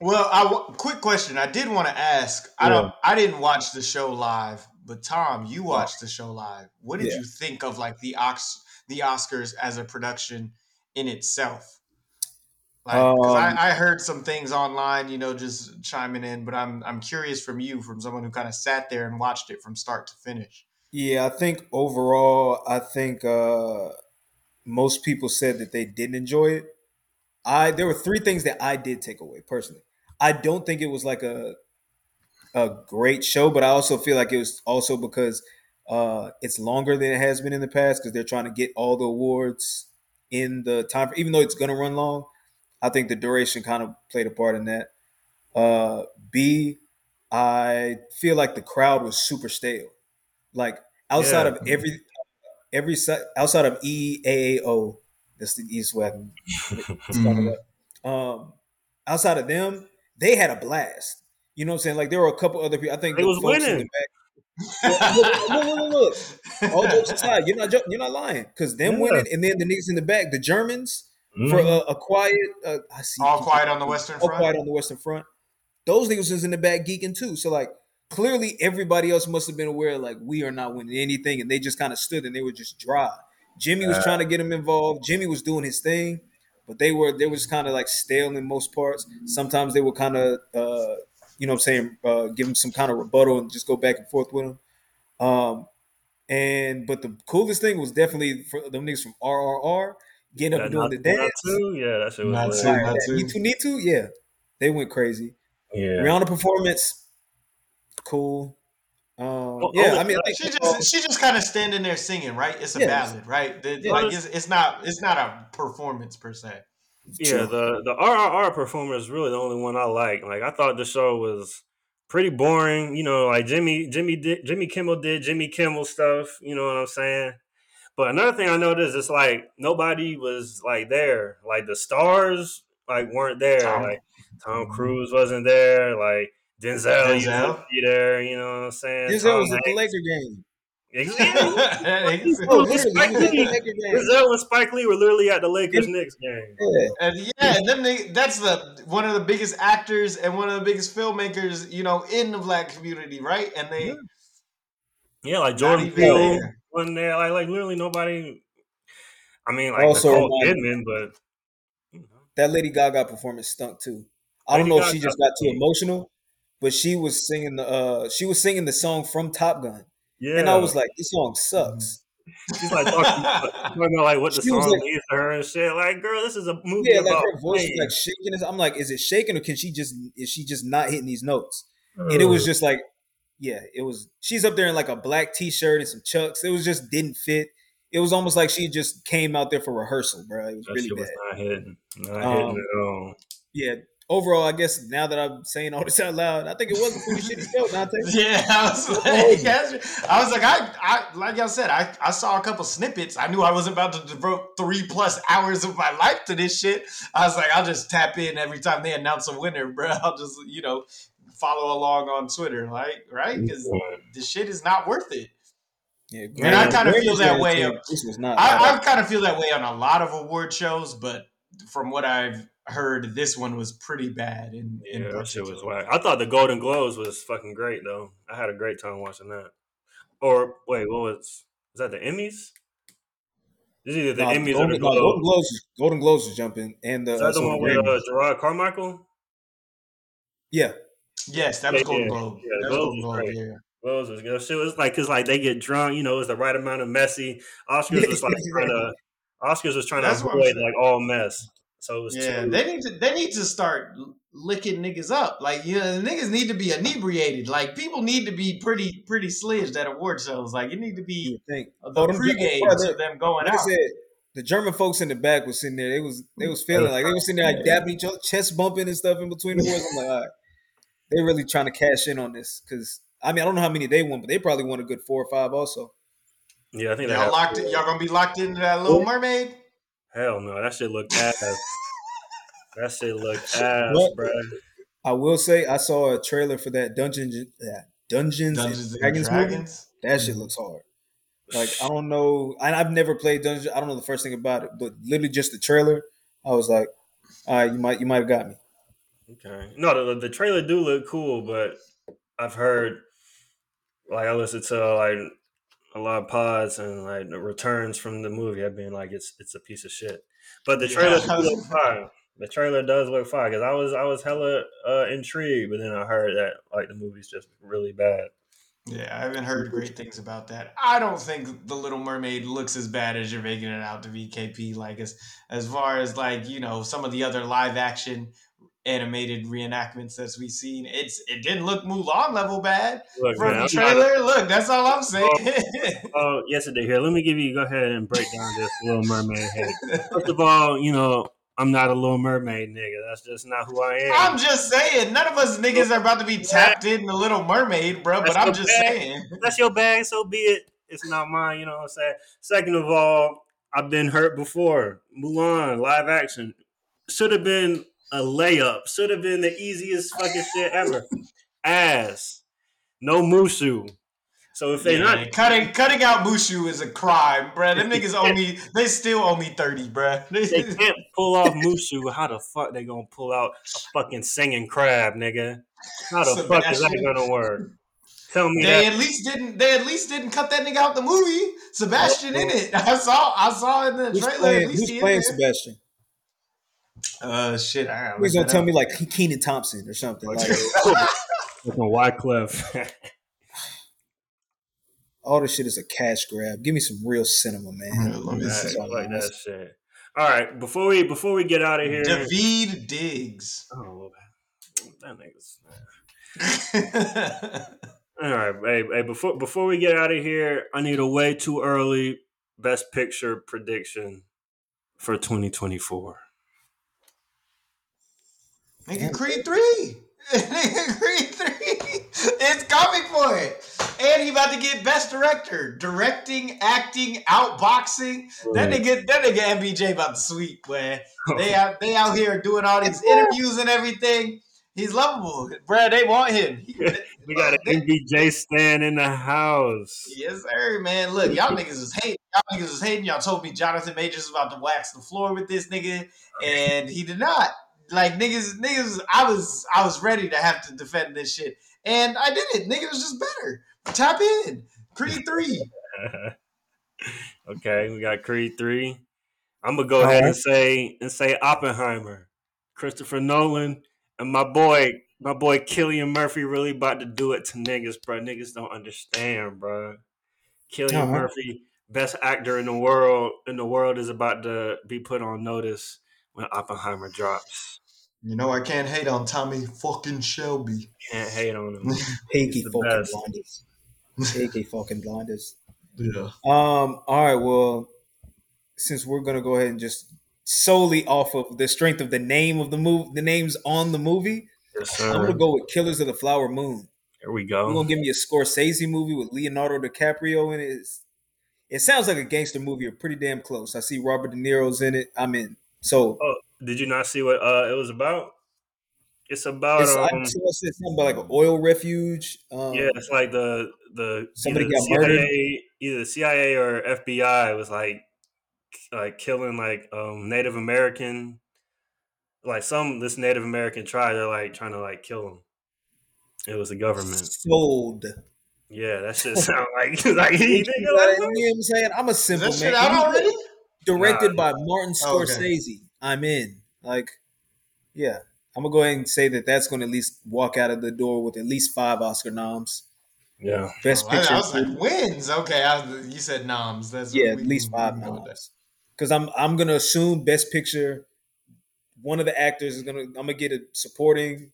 Well, I w- quick question. I did want to ask. I don't. I didn't watch the show live, but Tom, you watched the show live. What did Yeah. you think of like the Ox the Oscars as a production in itself? Like, Um, I, I heard some things online, you know, just chiming in, but I'm I'm curious from you, from someone who kind of sat there and watched it from start to finish. Yeah, I think overall, I think uh most people said that they didn't enjoy it. I there were three things that I did take away personally. I don't think it was like a a great show, but I also feel like it was also because uh it's longer than it has been in the past because they're trying to get all the awards in the time even though it's gonna run long. I think the duration kind of played a part in that. Uh B, I feel like the crowd was super stale. Like outside Yeah. of every every si- outside of E EAAO, that's the East West. *laughs* let's talk Mhm. Um, outside of them, they had a blast. You know what I'm saying? Like there were a couple other people. I think They the was folks in winning. the back. look, look, look, look, look. All jokes aside, you're not you're not lying because them Yeah. winning and then the niggas in the back, the Germans Mm-hmm. for a, a quiet. Uh, I see All quiet on the Western all Front. quiet on the Western Front. Those niggas was in the back geeking too. So like clearly everybody else must have been aware like we are not winning anything, and they just kind of stood and they were just dry. Jimmy was trying to get him involved. Jimmy was doing his thing, but they were they was kind of like stale in most parts. Sometimes they were kind of uh, you know what I'm saying uh, give him some kind of rebuttal and just go back and forth with him. Um, and but the coolest thing was definitely for them niggas from RRR getting up and doing the dance. Too? Yeah, that shit was Not lit. too. Like, Not too. need to, need to, yeah. They went crazy. Yeah. Rihanna performance, cool. Um, Oh, yeah, oh, I mean, I think She just she just kind of standing there singing, right? It's a Yeah. ballad, right? The- Yeah. Like it's, it's not it's not a performance per se. Yeah, the the RRR performer is really the only one I like. Like I thought the show was pretty boring. You know, like Jimmy Jimmy did Jimmy Kimmel did Jimmy Kimmel stuff. You know what I'm saying? But another thing I noticed is like nobody was like there. Like the stars like weren't there. Tom- Like Tom Cruise wasn't there. Like Denzel, Denzel? be there. You know what I'm saying? Denzel Tom was at the. Laker game. Exactly. Oh, Denzel literally, he was at the Laker game. Denzel and Spike Lee were literally at the Lakers Knicks game. Yeah. and yeah, and them they, that's the one of the biggest actors and one of the biggest filmmakers, you know, in the black community, right? And they Yeah, like Jordan even Peele. there. wasn't. Like, like literally nobody. I mean, like Also Nicole remind- Kidman, but you know. That Lady Gaga performance stunk too. I don't Lady know if she just got too emotional, but she was singing the uh she was singing the song from Top Gun. Yeah, And I was like, this song sucks. she's like *laughs* talking, about like what the She song like- means to her and shit. Like, girl, this is a movie Yeah, like her voice is like shaking. I'm like, is it shaking or can she just is she just not hitting these notes? And it was just like, yeah, it was. She's up there in like a black t-shirt and some chucks. It was just didn't fit. It was almost like she just came out there for rehearsal, bro. It was really shit was bad. not hitting, not Um, hitting at all. Yeah. Overall, I guess now that I'm saying all this out loud, I think it was a pretty shitty show. *laughs* Dante. Yeah, I was like, *laughs* I was like, I, I like y'all said, I, I saw a couple snippets. I knew I wasn't about to devote three plus hours of my life to this shit. I was like, I'll just tap in every time they announce a winner, *laughs* bro. I'll just, you know, follow along on Twitter, like, right? Because the shit is not worth it. Yeah, And I kinda feel that way of- This was not. I, I kind of feel that way on a lot of award shows, but from what I've heard, this one was pretty bad. In, in Yeah, that shit was whack. I thought the Golden Globes was fucking great though. I had a great time watching that. Or wait, what was? Was that the Emmys? This is either the Nah, Emmys or Golden, the no, Globes. Golden Globes. Golden Globes was jumping, and the, Is that the one with uh, Jerrod Carmichael? yeah, Yes, that was Yeah, Golden yeah. Globe. Yeah, that was Globes Golden was Globe. great. Yeah. Globes was good. Shit was like because like they get drunk, you know, it's the right amount of messy. Oscars was like *laughs* trying to. Oscars was trying That's to avoid like all mess. So it was Yeah, too, they need to they need to start licking niggas up. Like you know, the niggas need to be inebriated. Like people need to be pretty pretty sledged at award shows. Like you need to be would think. the Oh, them pregame to them going Like I out. said, the German folks in the back was sitting there. They was they was feeling like they was sitting there like dabbing each other, chest bumping and stuff in between the awards. I'm like, all right, they really trying to cash in on this because I mean I don't know how many they won, but they probably won a good four or five also. yeah, I think they Y'all locked. four. Y'all gonna be locked into that Little Mermaid. Hell no, that shit looked ass. that shit looked *laughs* ass, What? bruh. I will say I saw a trailer for that Dungeon yeah, Dungeons, Dungeons and and Dragons, movie. Dragons. That shit looks hard. Like I don't know, and I've never played Dungeons. I don't know the first thing about it, but literally just the trailer, I was like, all right, you might you might have got me. Okay. No, the, the trailer do look cool, but I've heard like I listened to like a lot of pods and like returns from the movie have been like it's it's a piece of shit. But the Yeah. trailer *laughs* look fine. The trailer does look fine because I was I was hella uh, intrigued, but then I heard that like the movie's just really bad. Yeah, I haven't heard great things about that. I don't think the Little Mermaid looks as bad as you're making it out to be, KP. Like as as far as like you know some of the other live action animated reenactments that we've seen, it's it didn't look Mulan level bad Look, from man, the trailer. Look, that's all I'm saying. Oh, oh yesterday here. Let me give you go ahead and break down this Little Mermaid. Head. First of all, you know I'm not a Little Mermaid nigga. That's just not who I am. I'm just saying, none of us niggas are about to be tapped in the Little Mermaid, bro. But I'm just bag. saying. That's your bag, so be it. It's not mine, you know what I'm saying? Second of all, I've been hurt before. Mulan, live action. Should have been a layup. Should have been the easiest fucking shit ever. Ass. No Mushu. So if they Yeah, not cutting cutting out Mushu is a crime, bruh. Them niggas owe me. They still owe me thirty, bruh. they can't pull off Mushu, how the fuck they gonna pull out a fucking singing crab, nigga? How the fuck is that gonna work? Tell me They that. at least didn't. They at least didn't cut that nigga out the movie. Sebastian in it. *laughs* I saw. I saw in the Who's trailer. playing, at least who's he in playing there. Sebastian? Uh, shit. I gotta Please look don't that tell up. me like Kenan Thompson or something. Like *laughs* Fucking Wyclef. *laughs* all this shit is a cash grab. Give me some real cinema, man. Yeah, let me This see. is all like I'm that shit. All right, before we before we get out of here, Daveed Diggs. oh, that nigga's. *laughs* All right, hey, hey, before before we get out of here, I need a way too early best picture prediction for 2024. Nigga Creed three. *laughs* Nigga Creed three. It's coming for it. And he about to get best director, directing, acting, outboxing. That nigga, that nigga MBJ about to sweep, man. *laughs* They out, they out here doing all these *laughs* interviews and everything. He's lovable, Brad. They want him. He- we got an MBJ stand in the house. yes, sir, man. Look, y'all niggas is hating. Y'all niggas was hating. Y'all told me Jonathan Majors was about to wax the floor with this nigga, and he did not. Like niggas, niggas. I was, I was ready to have to defend this shit, and I did it. Nigga was just better. Tap in. Creed *laughs* three. Okay, we got Creed three. I'm gonna go ahead and say and say Oppenheimer, Christopher Nolan, and my boy, my boy Cillian Murphy really about to do it to niggas, bro. Niggas don't understand, bro. Cillian Uh-huh. Murphy, best actor in the world, in the world is about to be put on notice when Oppenheimer drops. You know I can't hate on Tommy fucking Shelby. Can't hate on him. *laughs* Pinky fucking best. blinders. Pinky fucking blinders. Yeah. Um. All right. Well, since we're gonna go ahead and just solely off of the strength of the name of the movie, the names on the movie, Yes, I'm gonna go with Killers of the Flower Moon. There we go. You're gonna give me a Scorsese movie with Leonardo DiCaprio in it. It's- It sounds like a gangster movie, or pretty damn close. I see Robert De Niro's in it. I'm in. So Oh, did you not see what uh, it was about? It's about it's, I um, saw it said something about like an oil refuge. Um, yeah, it's like the the Somebody either got CIA, murdered? either CIA or FBI was like like killing like um Native American, like some this Native American tribe. They're like trying to like kill them. It was the government. sold. Yeah, that shit sound like *laughs* like *laughs* you You know what I'm saying? I'm a simple that man. shit out already? Directed Nah. by Martin Oh, okay. Scorsese. I'm in. Like, yeah, I'm gonna go ahead and say that that's going to at least walk out of the door with at least five Oscar noms. Yeah, Best Oh, picture. I was like, wins. Okay, I was, you said noms. That's yeah, at least five we can go with that. noms. Because I'm I'm gonna assume best picture. One of the actors is gonna. I'm gonna get a supporting.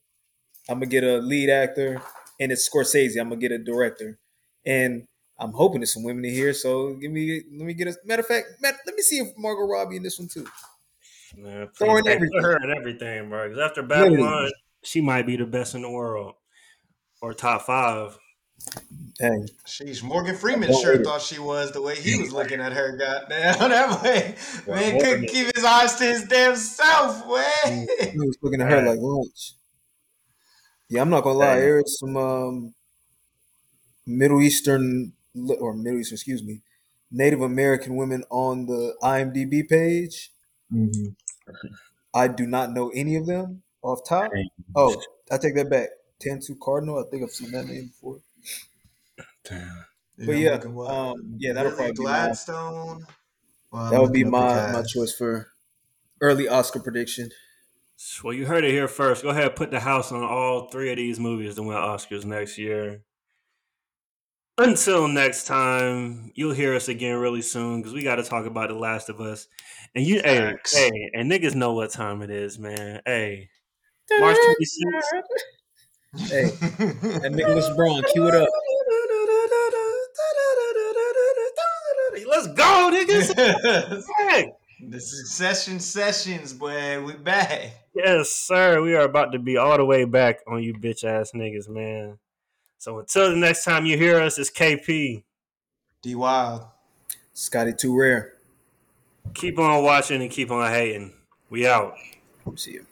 I'm gonna get a lead actor, and it's Scorsese. I'm gonna get a director, and I'm hoping there's some women in here. So give me let me get a matter of fact. Matt, let me see if Margot Robbie in this one too. man, please, Throwing everything. her and everything, bro. Because after Literally. Babylon, she might be the best in the world or top five. Hey, She's Morgan Freeman sure hate it. thought she was the way he was looking at her. Goddamn, *laughs* that way, Well, man couldn't keep his eyes to his damn self. Way. he was looking at her like lunch. Yeah, I'm not gonna lie. Hey. There is some um, Middle Eastern or Middle Eastern, excuse me, Native American women on the IMDb page. I do not know any of them off top. Oh, I take that back. Tantoo Cardinal. I think I've seen that name before. Damn. But yeah, um, yeah, that'll Lily probably be my- Gladstone. Well, That would be looking up the my my choice for early Oscar prediction. Well, you heard it here first. Go ahead, put the house on all three of these movies to win Oscars next year. Until next time, you'll hear us again really soon because we got to talk about The Last of Us. And you, hey, hey, and niggas know what time it is, man. Hey, March 26th. Hey, and Nicholas Braun, cue it up. *laughs* Let's go, niggas. Hey. *laughs* the succession sessions, boy. We back. Yes, sir. We are about to be all the way back on you bitch ass niggas, man. So until the next time you hear us, it's KP. D Wild. Scotty too rare. Keep on watching and keep on hating. We out. See you.